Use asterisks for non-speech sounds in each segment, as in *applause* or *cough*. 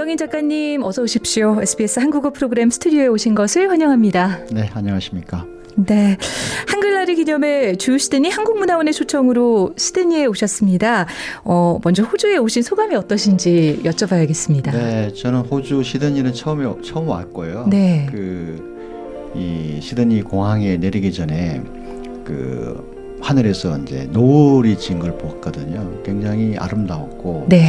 강병인 작가님 어서 오십시오. SBS 한국어 프로그램 스튜디오에 오신 것을 환영합니다. 네, 안녕하십니까. 네. 한글날을 기념해 주 시드니 한국문화원의 초청으로 시드니에 오셨습니다. 어, 먼저 호주에 오신 소감이 어떠신지 여쭤봐야겠습니다. 네, 저는 호주 시드니는 처음에 처음 왔고요. 네. 그 이 시드니 공항에 내리기 전에 그 하늘에서 이제 노을이 진 걸 봤거든요. 굉장히 아름다웠고 네.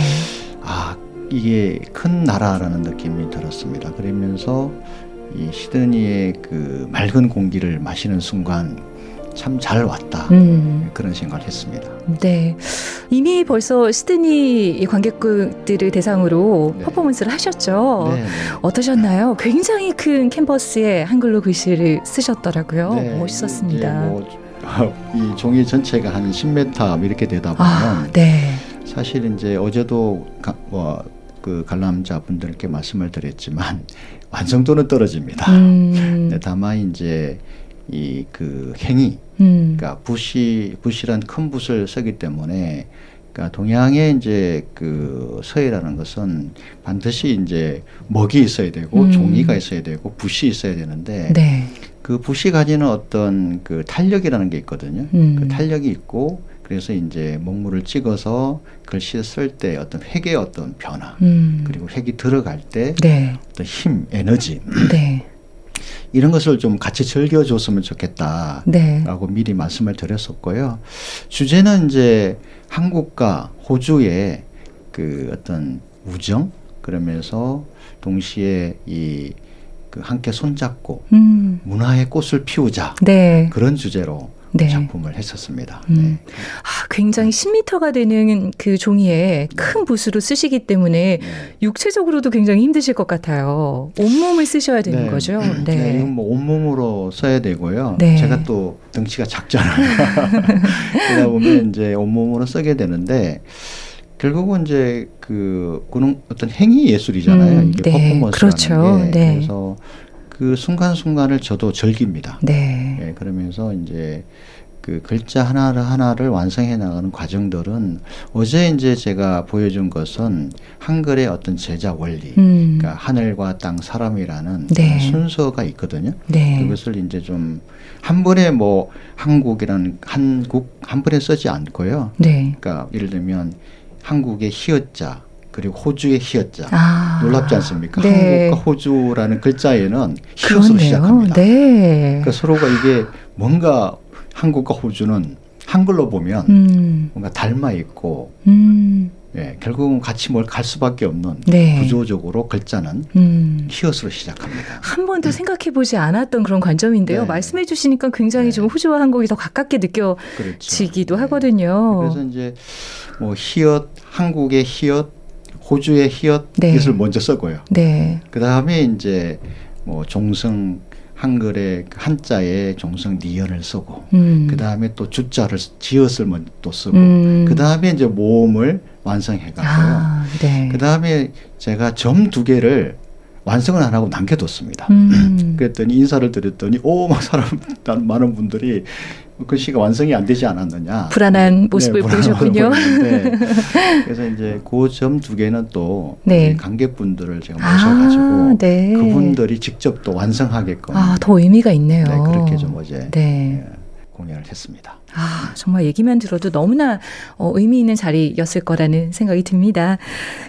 아 이게 큰 나라라는 느낌이 들었습니다. 그러면서 이 시드니의 그 맑은 공기를 마시는 순간 참잘 왔다 음. 그런 생각을 했습니다. 네. 이미 벌써 시드니 관객들을 대상으로 네. 퍼포먼스를 하셨죠. 네, 네. 어떠셨나요? 굉장히 큰 캔버스에 한글로 글씨를 쓰셨더라고요. 네, 멋있었습니다. 뭐, *laughs* 이 종이 전체가 한 10m 이렇게 되다 보면 아, 네. 사실 이제 어제도 가, 뭐, 그 관람자 분들께 말씀을 드렸지만 *laughs* 완성도는 떨어집니다. 음, 네, 다만 이제 이 그 행위, 음, 그러니까 붓이 붓이란 큰 붓을 쓰기 때문에 그러니까 동양의 이제 그 서예라는 것은 반드시 이제 먹이 있어야 되고 음. 종이가 있어야 되고 붓이 있어야 되는데 네. 그 붓이 가지는 어떤 그 탄력이라는 게 있거든요. 음. 그 탄력이 있고 그래서 이제 먹물을 찍어서 글씨를 쓸 때 어떤 획의 어떤 변화 음, 그리고 획이 들어갈 때 네. 어떤 힘, 에너지 네. 이런 것을 좀 같이 즐겨줬으면 좋겠다. 네. 라고 미리 말씀을 드렸었고요. 주제는 이제 한국과 호주의 그 어떤 우정 그러면서 동시에 이 그 함께 손잡고 음, 문화의 꽃을 피우자 네. 그런 주제로 네. 작품을 했었습니다. 음. 네. 아, 굉장히 10m가 되는 그 종이에 큰 붓으로 쓰시기 때문에 네. 육체적으로도 굉장히 힘드실 것 같아요. 온몸을 쓰셔야 되는 네. 거죠. 네, 네. 이건 뭐 온몸으로 써야 되고요. 네. 제가 또 덩치가 작잖아요. *laughs* 그러다 보면 이제 온몸으로 쓰게 되는데 결국은 이제 그 그런 어떤 행위 예술이잖아요. 음, 이게 네, 퍼포먼스라는 그렇죠. 게. 네. 그래서 그 순간순간을 저도 즐깁니다. 네. 예, 그러면서 이제 그 글자 하나를 하나를 완성해 나가는 과정들은 어제 이제 제가 보여준 것은 한글의 어떤 제자 원리, 음, 그러니까 하늘과 땅, 사람이라는 네. 순서가 있거든요. 네. 그것을 이제 좀 한 번에 뭐 한국이라는 한국 한 번에 쓰지 않고요. 네. 그러니까 예를 들면 한국의 히읗자 그리고 호주의 히읗자 아. 놀랍지 않습니까? 네. 한국과 호주라는 글자에는 히읗으로. 시작합니다. 네. 그러니까 서로가 이게 뭔가 한국과 호주는 한글로 보면 음, 뭔가 닮아 있고 음, 예, 결국은 같이 뭘 갈 수밖에 없는 네. 구조적으로 글자는 음. 히읗으로 시작합니다. 한 번도 생각해 보지 않았던 그런 관점인데요. 네. 말씀해 주시니까 굉장히 네. 좀 호주와 한국이 더 가깝게 그렇죠. 느껴지기도 네. 하거든요. 그래서 이제 뭐 히읗 한국의 히읗 호주의 히읗 네. 이것을 먼저 쓰고요. 네. 그 다음에 이제 뭐 종성 한글의 그 한자에 종성 니은을 쓰고 음. 그 다음에 또 주자를 지읒을 먼저 또 쓰고 음. 그 다음에 이제 모음을 완성해가고요. 아, 네. 그 다음에 제가 점 두 개를 완성을 안 하고 남겨뒀습니다. 음. *clears throat* 그랬더니 인사를 드렸더니 오 막 사람 *laughs* 많은 분들이 글씨가 완성이 안 되지 않았느냐. 불안한 모습을 네, 보이셨군요. *laughs* 그래서 이제 그 점 두 개는 또 네. 관객분들을 제가 모셔가지고 아, 네. 그분들이 직접 또 완성하게끔 아, 더 의미가 있네요. 네, 그렇게 좀 어제 네. 예, 공연을 했습니다. 아, 정말 얘기만 들어도 너무나 어, 의미 있는 자리였을 거라는 생각이 듭니다.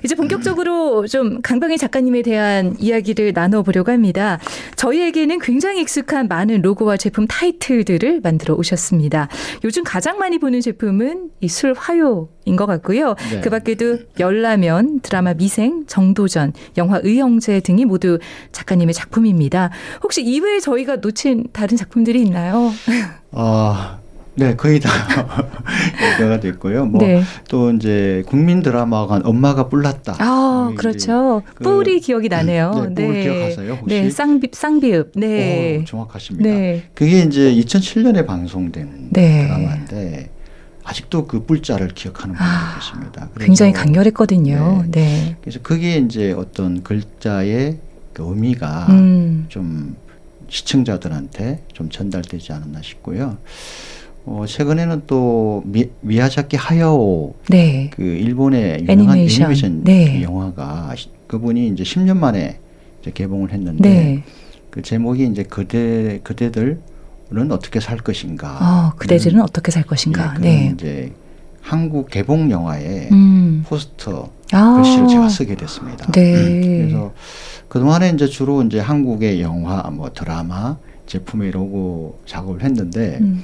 이제 본격적으로 좀 강병희 작가님에 대한 이야기를 나눠보려고 합니다. 저희에게는 굉장히 익숙한 많은 로고와 제품 타이틀들을 만들어 오셨습니다. 요즘 가장 많이 보는 제품은 이 술 화요 인것 같고요. 네. 그 밖에도 열라면, 드라마 미생, 정도전, 영화 의형제 등이 모두 작가님의 작품입니다. 혹시 이외에 저희가 놓친 다른 작품들이 있나요? *laughs* 아, 네, 거의 다 *laughs* 얘기가 됐고요. 뭐또 네. 이제 국민 드라마가 엄마가 뿔났다. 아, 이게 그렇죠. 그- 뿔이 기억이 나네요. 네, 뿔 기억하세요, 혹시? 네, 쌍비, 쌍비읍. 네. 오, 정확하십니다. 네. 그게 이제 2007년에 방송된 네. 드라마인데 아직도 그 뿔자를 기억하는 분들이 아, 계십니다. 굉장히 강렬했거든요. 네. 그래서 그게 이제 어떤 글자의 그 의미가 음. 좀 시청자들한테 좀 전달되지 않았나 싶고요. 어, 최근에는 또 미, 미야자키 하야오 네. 그 일본의 유명한 애니메이션. 애니메이션, 네. 그 영화가 시- 그분이 이제 10년 만에 이제 개봉을 했는데 네. 그 제목이 이제 그대 그대들 은 어떻게 살 것인가. 어, 그대들은 어떻게 살 것인가. 예, 네. 이제 한국 개봉 영화의 음. 포스터 아. 글씨를 제가 쓰게 됐습니다. 네. 그래서 그 동안에 이제 주로 이제 한국의 영화, 뭐 드라마 제품의 로고 작업을 했는데 음.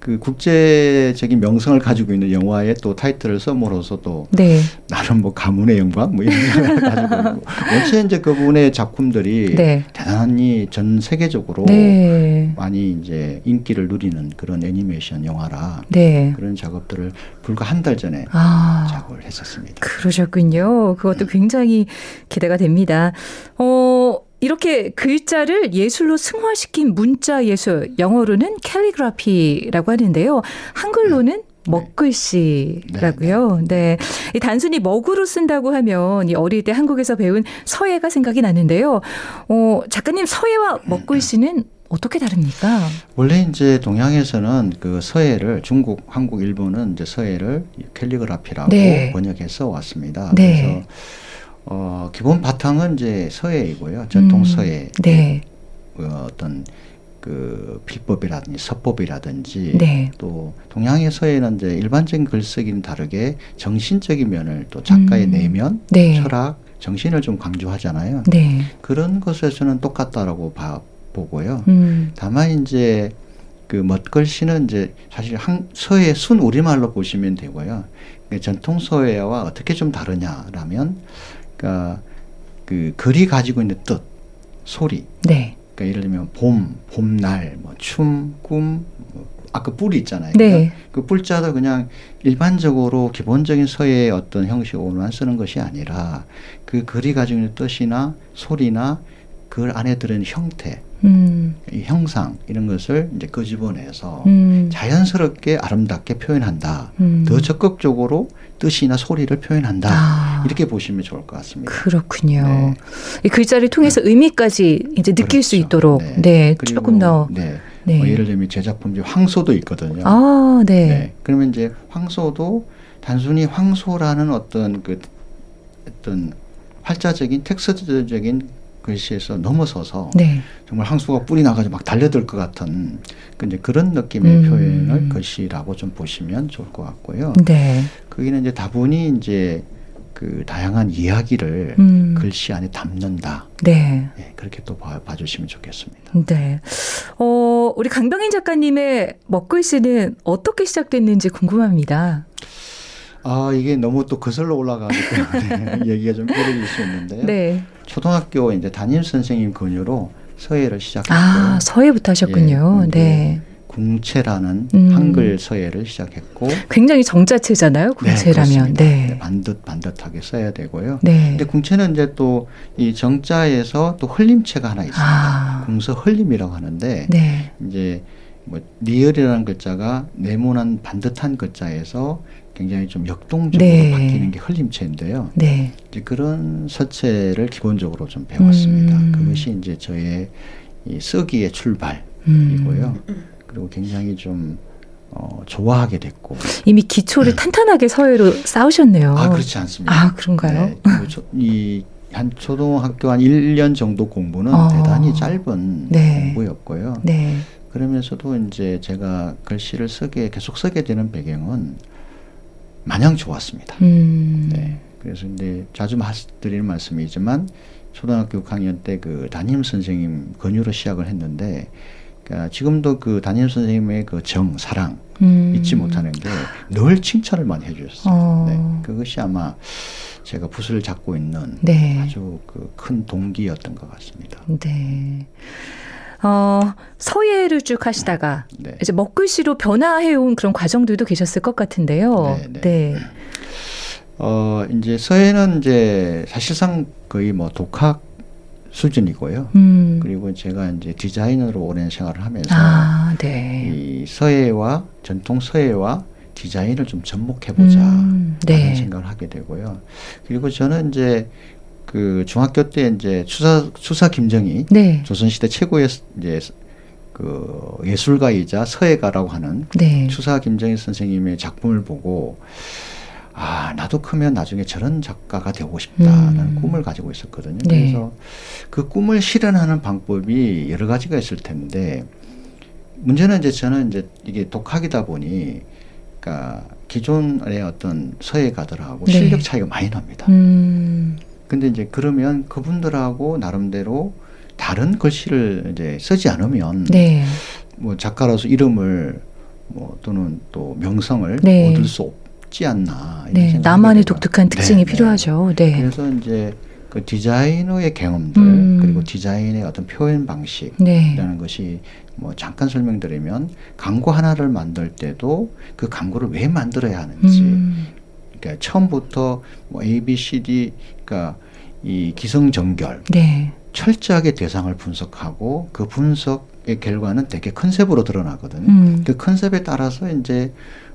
그 국제적인 명성을 가지고 있는 영화에 또 타이틀을 써므로서 또 네. 나름 뭐 가문의 영광 뭐 이런 걸 *laughs* 가지고 있고 원체 이제 그분의 작품들이 네. 대단히 전 세계적으로 네. 많이 이제 인기를 누리는 그런 애니메이션 영화라 네. 그런 작업들을 불과 한 달 전에 아. 작업을 했었습니다. 그러셨군요. 그것도 굉장히 기대가 됩니다. 어, 이렇게 글자를 예술로 승화시킨 문자 예술, 영어로는 캘리그라피라고 하는데요. 한글로는 먹글씨라고요. 네. 이 단순히 먹으로 쓴다고 하면 이 어릴 때 한국에서 배운 서예가 생각이 나는데요. 어, 작가님 서예와 먹글씨는 어떻게 다릅니까? 원래 이제 동양에서는 그 서예를 중국, 한국, 일본은 이제 서예를 캘리그라피라고 네. 번역해서 왔습니다. 네. 그래서 어, 기본 바탕은 이제 서예이고요. 전통 음, 서예. 네. 어, 어떤 그 필법이라든지 서법이라든지 네. 또 동양의 서예는 이제 일반적인 글쓰기는 다르게 정신적인 면을 또 작가의 음. 내면, 네. 철학, 정신을 좀 강조하잖아요. 네. 그런 것에서는 똑같다라고 봐, 보고요. 음. 다만 이제 그 멋글씨는 이제 사실 한 서예 순 우리말로 보시면 되고요. 그 전통 서예와 어떻게 좀 다르냐라면, 그러니까 그 글이 가지고 있는 뜻, 소리. 네. 그러니까 예를 들면 봄, 봄날, 뭐 춤, 꿈, 뭐 아까 뿔이 있잖아요. 네. 그 뿔자도 그냥 일반적으로 기본적인 서예의 어떤 형식으로만 쓰는 것이 아니라 그 글이 가지고 있는 뜻이나 소리나 그 안에 들은 형태, 음. 이 형상 이런 것을 이제 끄집어내서 음. 자연스럽게 아름답게 표현한다. 음. 더 적극적으로 뜻이나 소리를 표현한다. 아. 이렇게 보시면 좋을 것 같습니다. 그렇군요. 네. 이 글자를 통해서 의미까지 이제 느낄 수 그렇죠. 있도록 네. 네, 조금 더 네. 네. 뭐 예를 들면 제 작품 중에 황소도 있거든요. 아, 네. 네. 그러면 이제 황소도 단순히 황소라는 어떤 그 어떤 활자적인 텍스트적인 글씨에서 넘어서서 네. 정말 황소가 뿔이 나가지고 막 달려들 것 같은 그 이제 그런 느낌의 음. 표현을 글씨라고 좀 보시면 좋을 것 같고요. 네. 거기는 이제 다분히 이제 그 다양한 이야기를 음. 글씨 안에 담는다. 네. 예, 그렇게 또 봐, 봐주시면 좋겠습니다. 네. 어, 우리 강병인 작가님의 먹글씨는 어떻게 시작됐는지 궁금합니다. 아 이게 너무 또 거슬러 올라가기 때문에 *laughs* 얘기가 좀 길어질 수 있는데요. 네. 초등학교 이제 담임 선생님 권유로 서예를 시작했고 아, 서예부터 하셨군요. 예, 네. 궁체라는 음. 한글 서예를 시작했고 굉장히 정자체잖아요. 궁체라면. 그렇습니다. 네. 반듯 반듯하게 써야 되고요. 네. 근데 궁체는 이제 또 이 정자에서 또 흘림체가 하나 있습니다. 아. 궁서 흘림이라고 하는데 네. 이제 뭐 리을이라는 글자가 네모난 반듯한 글자에서 굉장히 좀 역동적으로 네. 바뀌는 게 흘림체인데요. 네. 이제 그런 서체를 기본적으로 좀 배웠습니다. 음. 그것이 이제 저의 이 쓰기의 출발이고요. 음. 그리고 굉장히 좀 어, 좋아하게 됐고. 이미 기초를 탄탄하게 서예로 쌓으셨네요. 아 그렇지 않습니다. 아, 그런가요? 네, 그리고 초- 이, 한 초등학교 한 1년 정도 공부는 어. 대단히 짧은 네. 공부였고요. 네. 그러면서도 이제 제가 글씨를 쓰게 계속 쓰게 되는 배경은 마냥 좋았습니다. 음. 네. 그래서 이제 자주 마- 드리는 말씀이지만 초등학교 6학년 때 그 담임 선생님 권유로 시작을 했는데 그러니까 지금도 그 담임 선생님의 그 정, 사랑 음. 잊지 못하는 게 늘 칭찬을 많이 해주셨어요. 어. 네. 그것이 아마 제가 붓을 잡고 있는 네. 아주 그 큰 동기였던 것 같습니다. 네. 어, 서예를 쭉 하시다가 네. 이제 먹글씨로 변화해온 그런 과정들도 계셨을 것 같은데요. 네, 네. 네. 어 이제 서예는 이제 사실상 거의 뭐 독학 수준이고요. 음. 그리고 제가 이제 디자이너로 오랜 생활을 하면서 아, 네. 이 서예와 전통 서예와 디자인을 좀 접목해 보자 음, 네. 라는 생각을 하게 되고요. 그리고 저는 이제 그 중학교 때 이제 추사 추사 김정희 네. 조선시대 최고의 이제 그 예술가이자 서예가라고 하는 네. 추사 김정희 선생님의 작품을 보고 아 나도 크면 나중에 저런 작가가 되고 싶다라는 음. 꿈을 가지고 있었거든요. 네. 그래서 그 꿈을 실현하는 방법이 여러 가지가 있을 텐데 문제는 이제 저는 이제 이게 독학이다 보니 그러니까 기존의 어떤 서예가들하고 네. 실력 차이가 많이 납니다. 음. 근데 이제 그러면 그분들하고 나름대로 다른 글씨를 이제 쓰지 않으면 네. 뭐 작가로서 이름을 뭐 또는 또 명성을 네. 얻을 수 없지 않나 이런 네. 생각이 나만의. 독특한 특징이 네, 네. 필요하죠. 네. 그래서 이제 그 디자이너의 경험들 음. 그리고 디자인의 어떤 표현 방식 네. 이라는 것이 뭐 잠깐 설명드리면 광고 하나를 만들 때도 그 광고를 왜 만들어야 하는지 음. 그러니까 처음부터 뭐 A, B, C, D 그러니까 이 기성정결 네. 철저하게 대상을 분석하고 그 분석의 결과는 되게 컨셉으로 드러나거든요. 음. 그 컨셉에 따라서 이제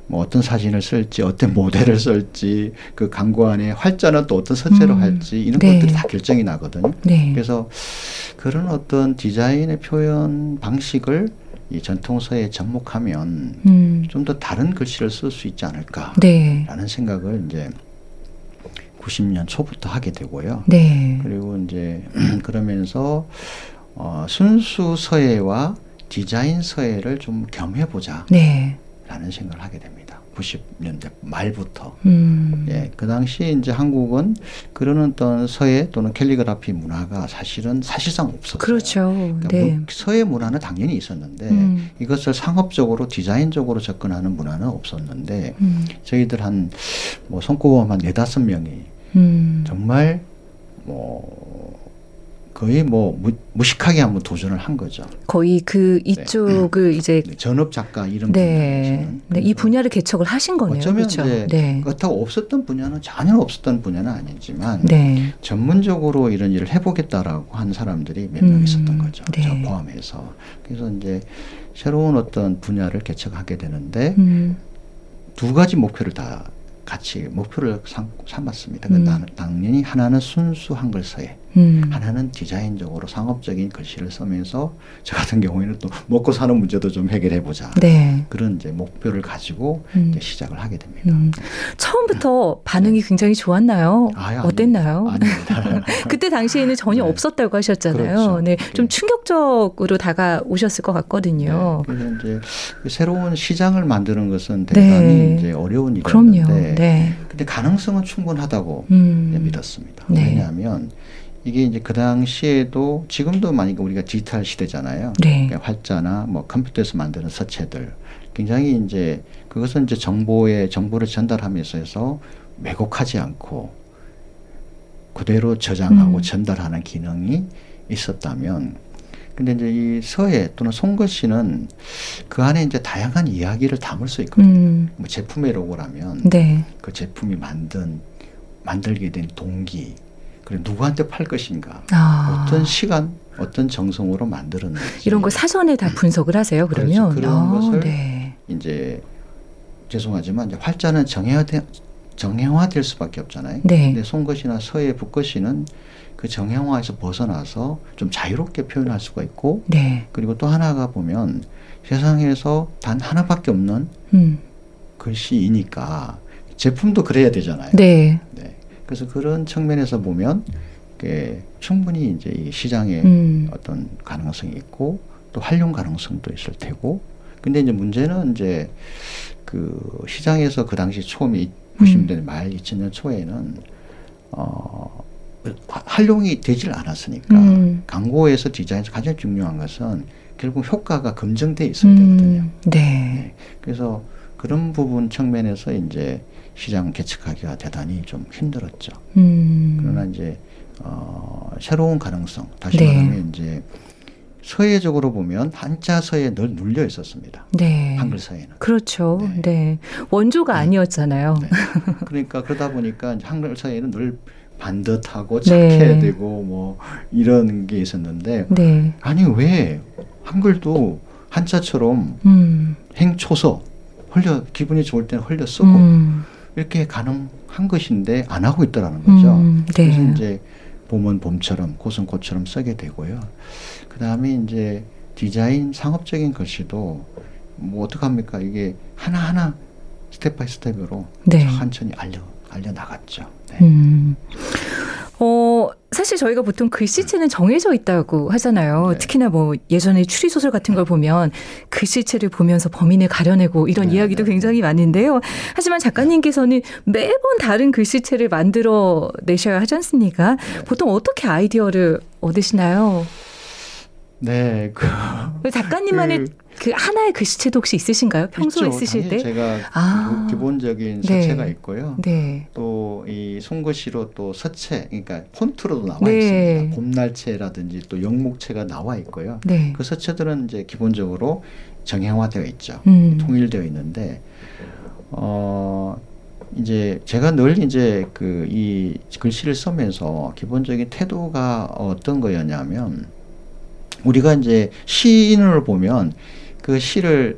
뭐 어떤 사진을 쓸지 어떤 모델을 쓸지 그 광고 안에 활자는 또 어떤 서체로 음. 할지 이런 네. 것들이 다 결정이 나거든요. 네. 그래서 그런 어떤 디자인의 표현 방식을 이 전통서에 접목하면 음. 좀더 다른 글씨를 쓸 수 있지 않을까라는 네. 생각을 이제 90년 초부터 하게 되고요. 네. 그리고 이제 *clears throat* 그러면서 어, 순수 서예와 디자인 서예를 좀 겸해보자라는 네. 생각을 하게 됩니다. 90년대 말부터. 음. 예, 그 당시 이제 한국은 그런 어떤 서예 또는 캘리그라피 문화가 사실은 사실상 없었어요. 그렇죠. 그러니까 네. 문- 서예 문화는 당연히 있었는데 음. 이것을 상업적으로 디자인적으로 접근하는 문화는 없었는데 음. 저희들 한 뭐 손꼽으면 한 네다섯 명이 음. 정말 뭐 거의 뭐 무, 무식하게 한번 도전을 한 거죠. 거의 그 이쪽을 이제 네, 전업 작가 이런 네. 네. 이 분야를 개척을 하신 거네요. 어쩌면 그렇죠. 이제 네. 그렇다고 없었던 분야는 전혀 없었던 분야는 아니지만 네. 전문적으로 이런 일을 해보겠다라고 한 사람들이 몇 음, 명 있었던 거죠. 네. 저 포함해서. 그래서 이제 새로운 어떤 분야를 개척하게 되는데 음. 두 가지 목표를 다 같이 목표를 삼, 삼았습니다. 그 음. 나- 당연히 하나는 순수 한 글 서예, 음. 하나는 디자인적으로 상업적인 글씨를 쓰면서 저 같은 경우에는 또 먹고 사는 문제도 좀 해결해 보자. 네. 그런 이제 목표를 가지고 음. 이제 시작을 하게 됩니다. 음. 처음부터 반응이 굉장히 좋았나요? 네. 아예 어땠나요? *laughs* 그때 당시에는 전혀 네. 없었다고 하셨잖아요. 그렇죠. 네, 좀 네. 충격적으로 다가오셨을 것 같거든요. 네, 그래서 이제 그 새로운 시장을 만드는 것은 대단히 네. 이제 어려운. 일이었는데, 네. 근데 가능성은 충분하다고 음. 믿었습니다. 네. 왜냐하면 이게 이제 그 당시에도 지금도 만약에 우리가 디지털 시대잖아요. 네. 그러니까 활자나 뭐 컴퓨터에서 만드는 서체들 굉장히 이제 그것은 이제 정보의 정보를 전달하면서 해서 왜곡하지 않고 그대로 저장하고 음. 전달하는 기능이 있었다면 근데 이제 이 서예 또는 손글씨는 그 안에 이제 다양한 이야기를 담을 수 있거든요. 음. 뭐 제품의 로고라면 네. 그 제품이 만든 만들게 된 동기 그리고 누구한테 팔 것인가 아. 어떤 시간 어떤 정성으로 만들었는지 이런 걸 사전에 다 분석을 하세요, 그러면? 그렇죠. 그런 아, 것을 네. 이제 죄송하지만 이제 활자는 정형화돼 정형화될 수밖에 없잖아요. 네. 근데 송것이나 서예 북것이는 그 정형화에서 벗어나서 좀 자유롭게 표현할 수가 있고 네. 그리고 또 하나가 보면 세상에서 단 하나밖에 없는 음. 글씨이니까 제품도 그래야 되잖아요. 네. 네. 그래서 그런 측면에서 보면 그 충분히 이제 이 시장에 음. 어떤 가능성이 있고 또 활용 가능성도 있을 테고 근데 이제 문제는 이제 그 시장에서 그 당시 초음이 90년대 말 2000년 초에는 어 화- 활용이 되질 않았으니까 음. 광고에서 디자인에서 가장 중요한 것은 결국 효과가 검증돼 있어야 되거든요. 음. 네. 그래서 그런 부분 측면에서 이제 시장 개척하기가 대단히 좀 힘들었죠. 음. 그러나 이제 어, 새로운 가능성 다시 네. 말하면 이제 서예적으로 보면 한자 서예 늘 눌려 있었습니다. 네. 한글 서예는. 그렇죠. 네. 네. 원조가 네. 아니었잖아요. 네. 그러니까 그러다 보니까 한글 서예는 늘 반듯하고 네. 착해야 되고 뭐 이런 게 있었는데 네. 아니 왜 한글도 한자처럼 음. 행초서 흘려 기분이 좋을 때는 흘려 쓰고 음. 이렇게 가능한 것인데 안 하고 있더라는 거죠. 음. 네. 그래서 이제 봄은 봄처럼 꽃은 꽃처럼 쓰게 되고요. 그 다음에 이제 디자인 상업적인 글씨도 뭐 어떡합니까? 이게 하나하나 step by step으로 네. 천천히 알려 알려 나갔죠. 네. 음. 어, 사실 저희가 보통 글씨체는 정해져 있다고 하잖아요. 네. 특히나 뭐 예전에 추리소설 같은 걸 보면 글씨체를 보면서 범인을 가려내고 이런 네, 이야기도 네, 굉장히 많은데요. 하지만 작가님께서는 매번 다른 글씨체를 만들어 내셔야 하지 않습니까? 네. 보통 어떻게 아이디어를 얻으시나요? 네, 그 작가님만의 그, 하나의 글씨체도 혹시 있으신가요? 평소에 있죠. 쓰실 때? 제가 아. 그 기본적인 네. 서체가 있고요. 네. 또이 손글씨로 또 서체, 그러니까 폰트로도 나와 네. 있습니다. 봄날체라든지 또 영목체가 나와 있고요. 네. 그 서체들은 이제 기본적으로 정형화되어 있죠. 음. 통일되어 있는데 어 이제 제가 늘 이제 그 이 글씨를 쓰면서 기본적인 태도가 어떤 거였냐면 우리가 이제 시인을 보면 그 시를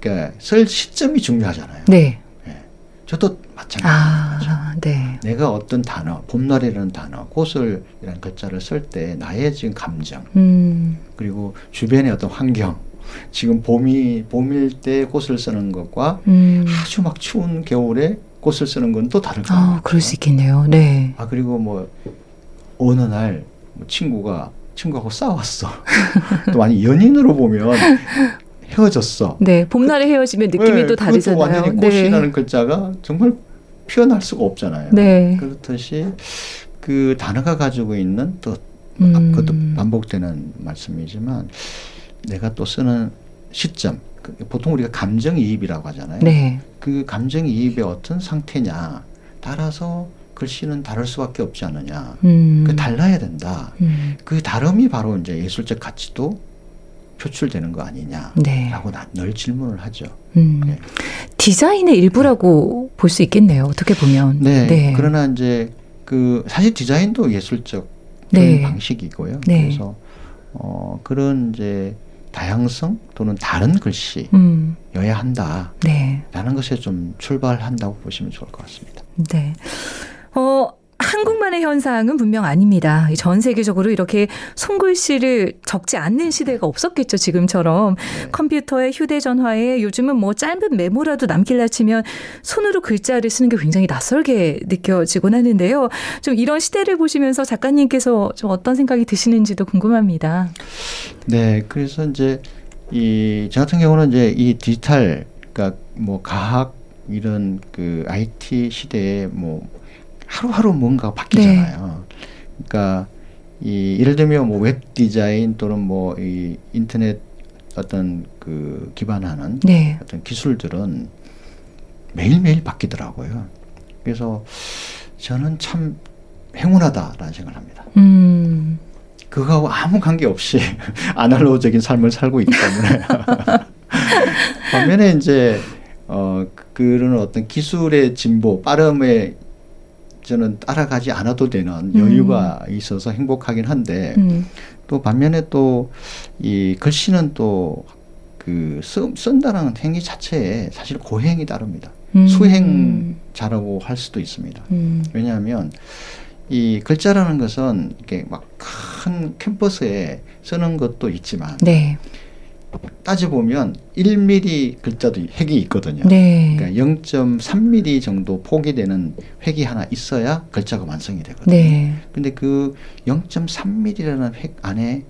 그러니까 쓸 시점이 중요하잖아요. 네. 저도 마찬가지죠. 아, 네. 내가 어떤 단어, 봄날이라는 단어, 꽃을이라는 글자를 쓸 때 나의 지금 감정 음. 그리고 주변의 어떤 환경 지금 봄이 봄일 때 꽃을 쓰는 것과 음. 아주 막 추운 겨울에 꽃을 쓰는 건 또 다를 거예요. 아, 그럴 수 있겠네요. 네. 아 그리고 뭐 어느 날뭐 친구가 친구하고 싸웠어. *laughs* 또 아니 연인으로 보면 헤어졌어. 네. 봄날에 헤어지면 느낌이 네, 또 다르잖아요. 완전히 꽃이라는 글자가 정말 표현할 수가 없잖아요. 네. 그렇듯이 그 단어가 가지고 있는 또 음. 아, 그것도 반복되는 말씀이지만 내가 또 쓰는 시점 그 보통 우리가 감정이입이라고 하잖아요. 네. 그 감정이입의 어떤 상태냐 따라서 글씨는 다를 수밖에 없지 않느냐. 음. 그 달라야 된다. 음. 그 다름이 바로 이제 예술적 가치도 표출되는 거 아니냐라고 네. 나늘 질문을 하죠. 음. 네. 디자인의 일부라고 볼 수 있겠네요. 어떻게 보면. 네. 그러나 이제 그 사실 디자인도 예술적 네. 방식이고요. 네. 그래서 어 그런 이제 다양성 또는 다른 글씨여야 음. 한다라는 네. 것에 좀 출발한다고 보시면 좋을 것 같습니다. 네. 어, 한국만의 현상은 분명 아닙니다. 전 세계적으로 이렇게 손글씨를 적지 않는 시대가 없었겠죠, 지금처럼. 네. 컴퓨터에 휴대전화에 요즘은 뭐 짧은 메모라도 남길라 치면 손으로 글자를 쓰는 게 굉장히 낯설게 느껴지곤 하는데요. 좀 이런 시대를 보시면서 작가님께서 좀 어떤 생각이 드시는지도 궁금합니다. 네, 그래서 이제 이 저 같은 경우는 이제 이 디지털 그러니까 뭐 과학 이런 그 IT 시대에 뭐 하루하루 뭔가 바뀌잖아요. 그러니까 이 예를 들면 뭐 웹 디자인 또는 뭐 이 인터넷 어떤 그 기반하는 네. 어떤 기술들은 매일매일 바뀌더라고요. 그래서 저는 참 행운하다라는 생각을 합니다. 음. 그거하고 아무 관계 없이 *laughs* 아날로그적인 삶을 살고 있기 때문에 *laughs* 반면에 이제 어 그런 어떤 기술의 진보 빠름에 저는 따라가지 않아도 되는 여유가 있어서 행복하긴 한데 음. 또 반면에 또 이 글씨는 또 그 쓴다는 행위 자체에 사실 고행이 따릅니다. 음. 수행자라고 할 수도 있습니다. 음. 왜냐하면 이 글자라는 것은 이렇게 막 큰 캠퍼스에 쓰는 것도 있지만 네. 따져보면 1mm 글자도 획이 있거든요. 네. 그러니까 0.3mm 정도 폭이 되는 획이 하나 있어야 글자가 완성이 되거든요. 네. 근데 그 0.3mm라는 획 안에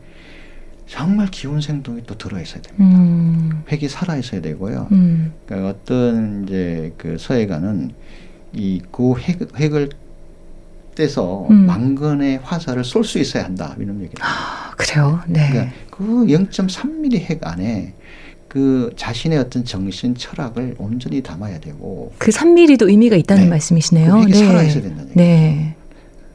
정말 기운 생동이 또 들어 있어야 됩니다. 음. 획이 살아 있어야 되고요. 음. 그러니까 어떤 이제 그 서예가는 이그 획, 획을 떼서 음. 망건의 화살을 쏠 수 있어야 한다 이런 얘기를. 아, 그래요. 네. 그러니까 그 0.3mm 핵 안에 그 자신의 어떤 정신 철학을 온전히 담아야 되고 그 3mm도 의미가 있다는 네. 말씀이시네요. 그 핵이 살아 있어야 된다는 얘기예요. 네.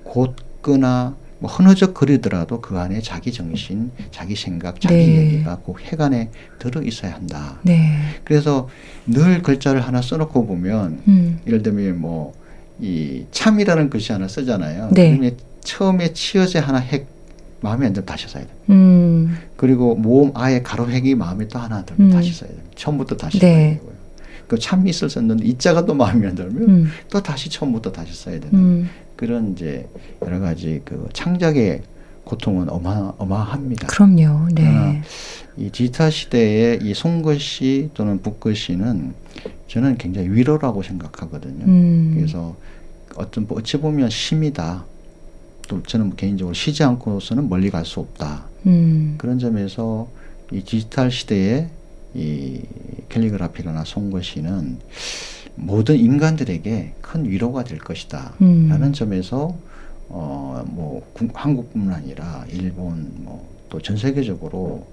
곧거나 뭐 흐느적 거리더라도 그 안에 자기 정신, 자기 생각, 자기 네. 얘기가 그핵 안에 들어 있어야 한다. 네. 그래서 늘 글자를 하나 써놓고 보면 음. 예를 들면 뭐 이 참이라는 글씨 하나 쓰잖아요. 네. 그러면 처음에 치어제 하나 핵 마음에 안 들면 다시 써야 돼. 음. 그리고 모음 아예 가로 핵이 마음에 또 하나 안 들면 음. 다시 써야 돼. 처음부터 다시 네. 써야 되고요. 그참 있을 썼는데 이자가 또 마음에 안 들면 음. 또 다시 처음부터 다시 써야 되는 음. 그런 이제 여러 가지 그 창작의 고통은 어마 어마합니다. 그럼요. 네. 이 디지털 시대의 이 손글씨 또는 붓글씨는 저는 굉장히 위로라고 생각하거든요. 음. 그래서 어떤 어찌 보면 심이다. 또 저는 개인적으로 쉬지 않고서는 멀리 갈 수 없다. 음. 그런 점에서 이 디지털 시대의 이 캘리그라피나 손글씨는 모든 인간들에게 큰 위로가 될 것이다. 음. 라는 점에서 어 뭐 한국뿐만 아니라 일본 뭐 또 전 세계적으로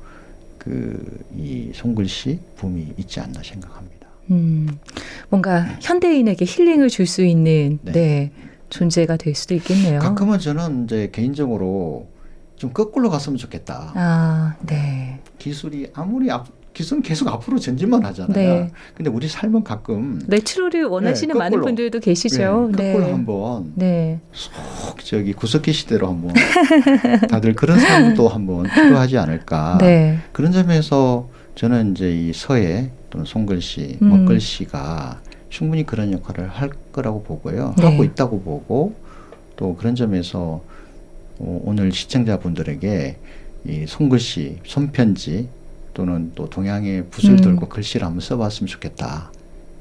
그 이 손글씨 붐이 있지 않나 생각합니다. 음. 뭔가 현대인에게 힐링을 줄 수 있는 네. 네. 존재가 될 수도 있겠네요. 가끔은 저는 이제 개인적으로 좀 거꾸로 갔으면 좋겠다. 아, 네. 기술이 아무리 앞, 기술은 계속 앞으로 전진만 하잖아요. 네. 근데 우리 삶은 가끔 내추럴을 원하시는 네, 많은. 분들도 계시죠. 네, 거꾸로 한번 네. 속 저기 구석기 시대로 한번 *laughs* 다들 그런 삶도 한번 필요하지 않을까. 네. 그런 점에서 저는 이제 이 서예 또는 손글씨, 음. 먹글씨가 충분히 그런 역할을 할 거라고 보고요. 네. 하고 있다고 보고 또 그런 점에서 어, 오늘 시청자분들에게 이 손글씨, 손편지 또는 또 동양의 붓을 음. 들고 글씨를 한번 써봤으면 좋겠다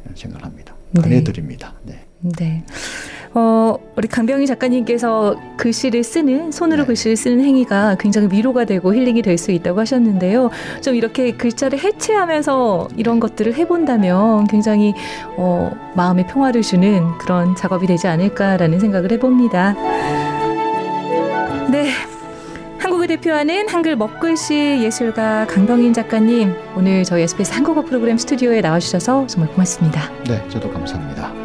이런 생각을 합니다. 네. 권해드립니다. 네. 네. 어, 우리 강병희 작가님께서 글씨를 쓰는, 손으로 네. 글씨를 쓰는 행위가 굉장히 위로가 되고 힐링이 될 수 있다고 하셨는데요. 좀 이렇게 글자를 해체하면서 이런 것들을 해본다면 굉장히 어, 마음의 평화를 주는 그런 작업이 되지 않을까라는 생각을 해봅니다. 네. 한국을 대표하는 한글 먹글씨 예술가 강병인 작가님, 오늘 저희 SBS 한국어 프로그램 스튜디오에 나와주셔서 정말 고맙습니다. 네, 저도 감사합니다.